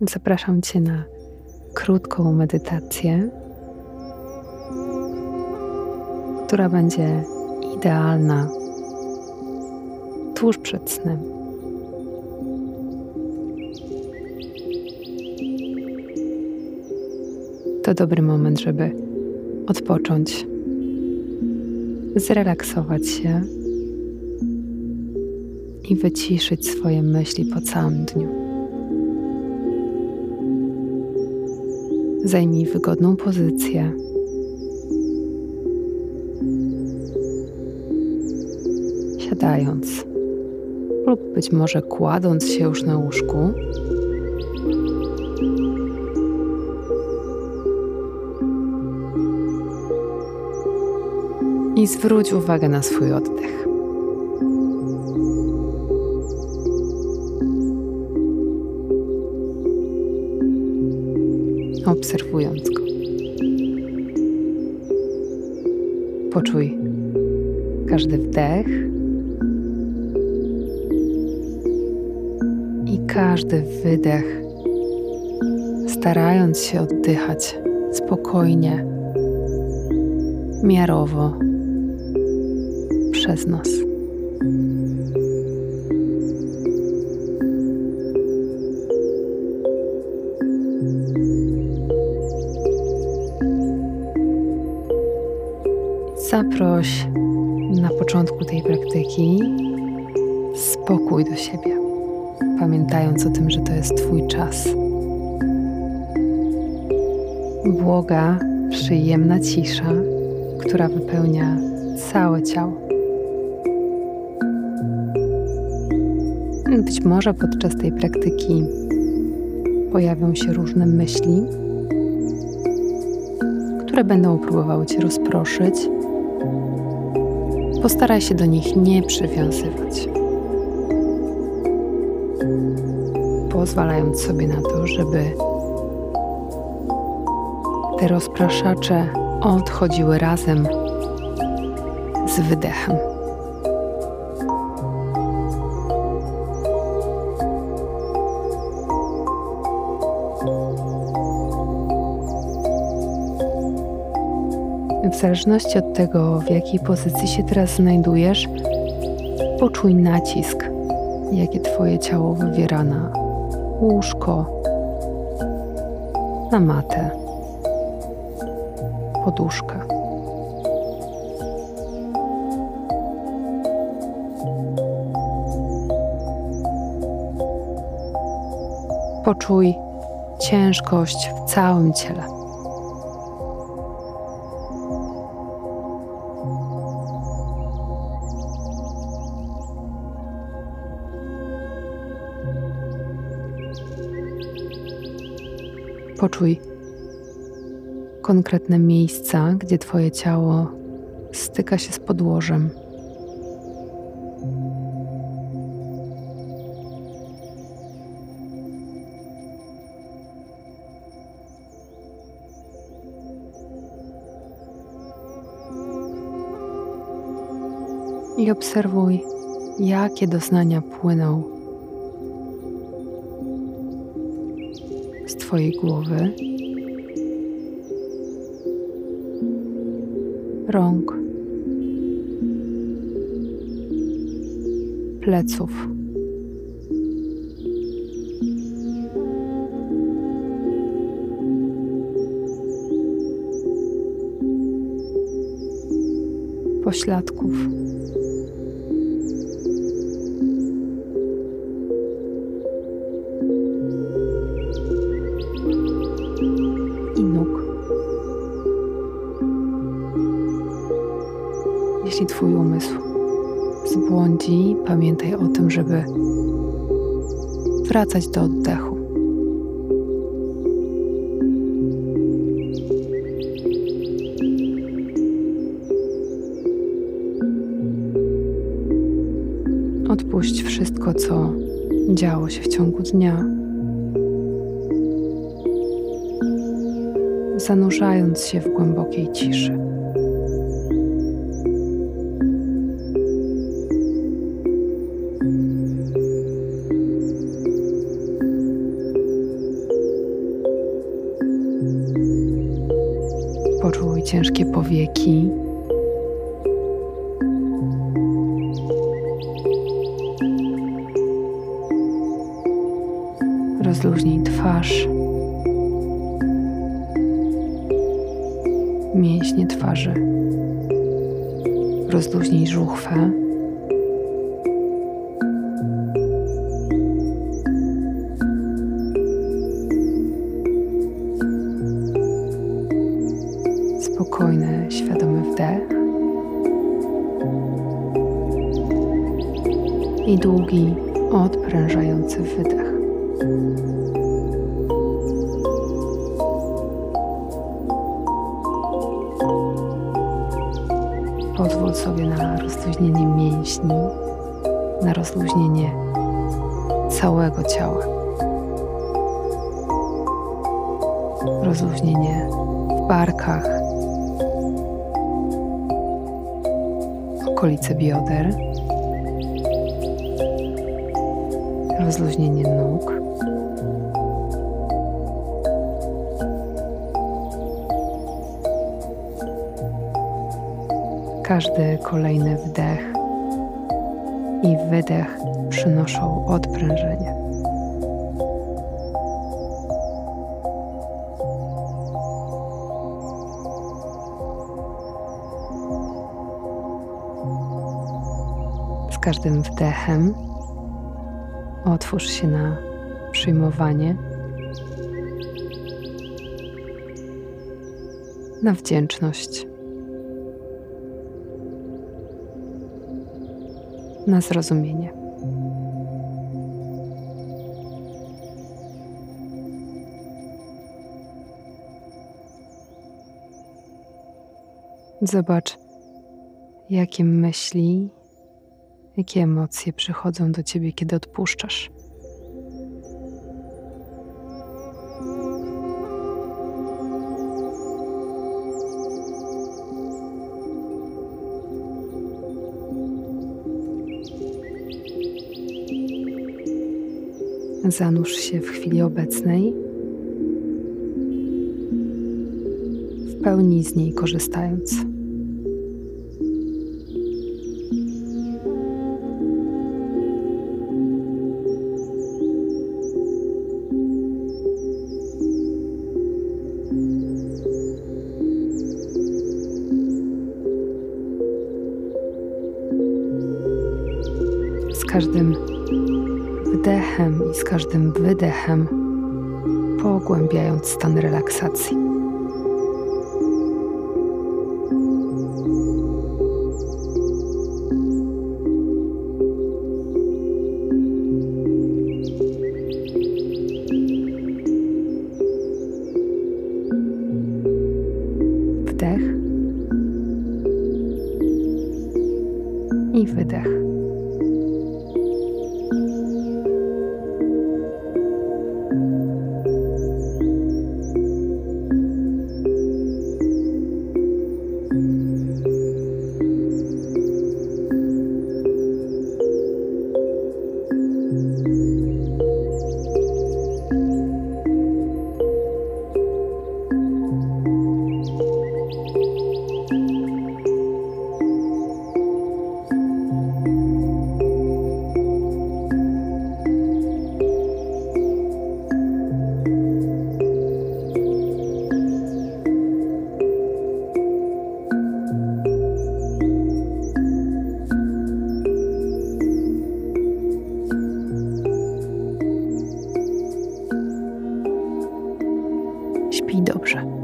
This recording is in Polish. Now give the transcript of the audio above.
zapraszam Cię na krótką medytację, która będzie idealna tuż przed snem. To dobry moment, żeby odpocząć, zrelaksować się i wyciszyć swoje myśli po całym dniu. Zajmij wygodną pozycję. Siadając lub być może kładąc się już na łóżku. I zwróć uwagę na swój oddech. Obserwując go. Poczuj każdy wdech i każdy wydech, starając się oddychać spokojnie, miarowo przez nos. Zaproś na początku tej praktyki spokój do siebie, pamiętając o tym, że to jest Twój czas. Błoga, przyjemna cisza, która wypełnia całe ciało. Być może podczas tej praktyki pojawią się różne myśli, które będą próbowały Cię rozproszyć Postaraj się do nich nie przywiązywać. Pozwalając sobie na to, żeby te rozpraszacze odchodziły razem z wydechem. W zależności od tego, w jakiej pozycji się teraz znajdujesz, poczuj nacisk, jakie Twoje ciało wywiera na łóżko, na matę, poduszkę. Poczuj ciężkość w całym ciele. Poczuj konkretne miejsca, gdzie Twoje ciało styka się z podłożem. I obserwuj, jakie doznania płyną Twojej głowy, rąk, pleców. Pośladków. Twój umysł zbłądzi, pamiętaj o tym, żeby wracać do oddechu. Odpuść wszystko, co działo się w ciągu dnia, zanurzając się w głębokiej ciszy. Ciężkie powieki. Rozluźnij twarz. Mięśnie twarzy. Rozluźnij żuchwę. I długi, odprężający wydech. Pozwól sobie na rozluźnienie mięśni, na rozluźnienie całego ciała. Rozluźnienie w barkach, okolice bioder, rozluźnienie nóg. Każdy kolejny wdech i wydech przynoszą odprężenie. Z każdym wdechem otwórz się na przyjmowanie, na wdzięczność. na zrozumienie. Zobacz, jakie myśli, jakie emocje przychodzą do ciebie, kiedy odpuszczasz. Zanurz się w chwili obecnej, w pełni z niej korzystając. Każdym wdechem i z każdym wydechem pogłębiając stan relaksacji. Wdech i wydech. Śpij dobrze.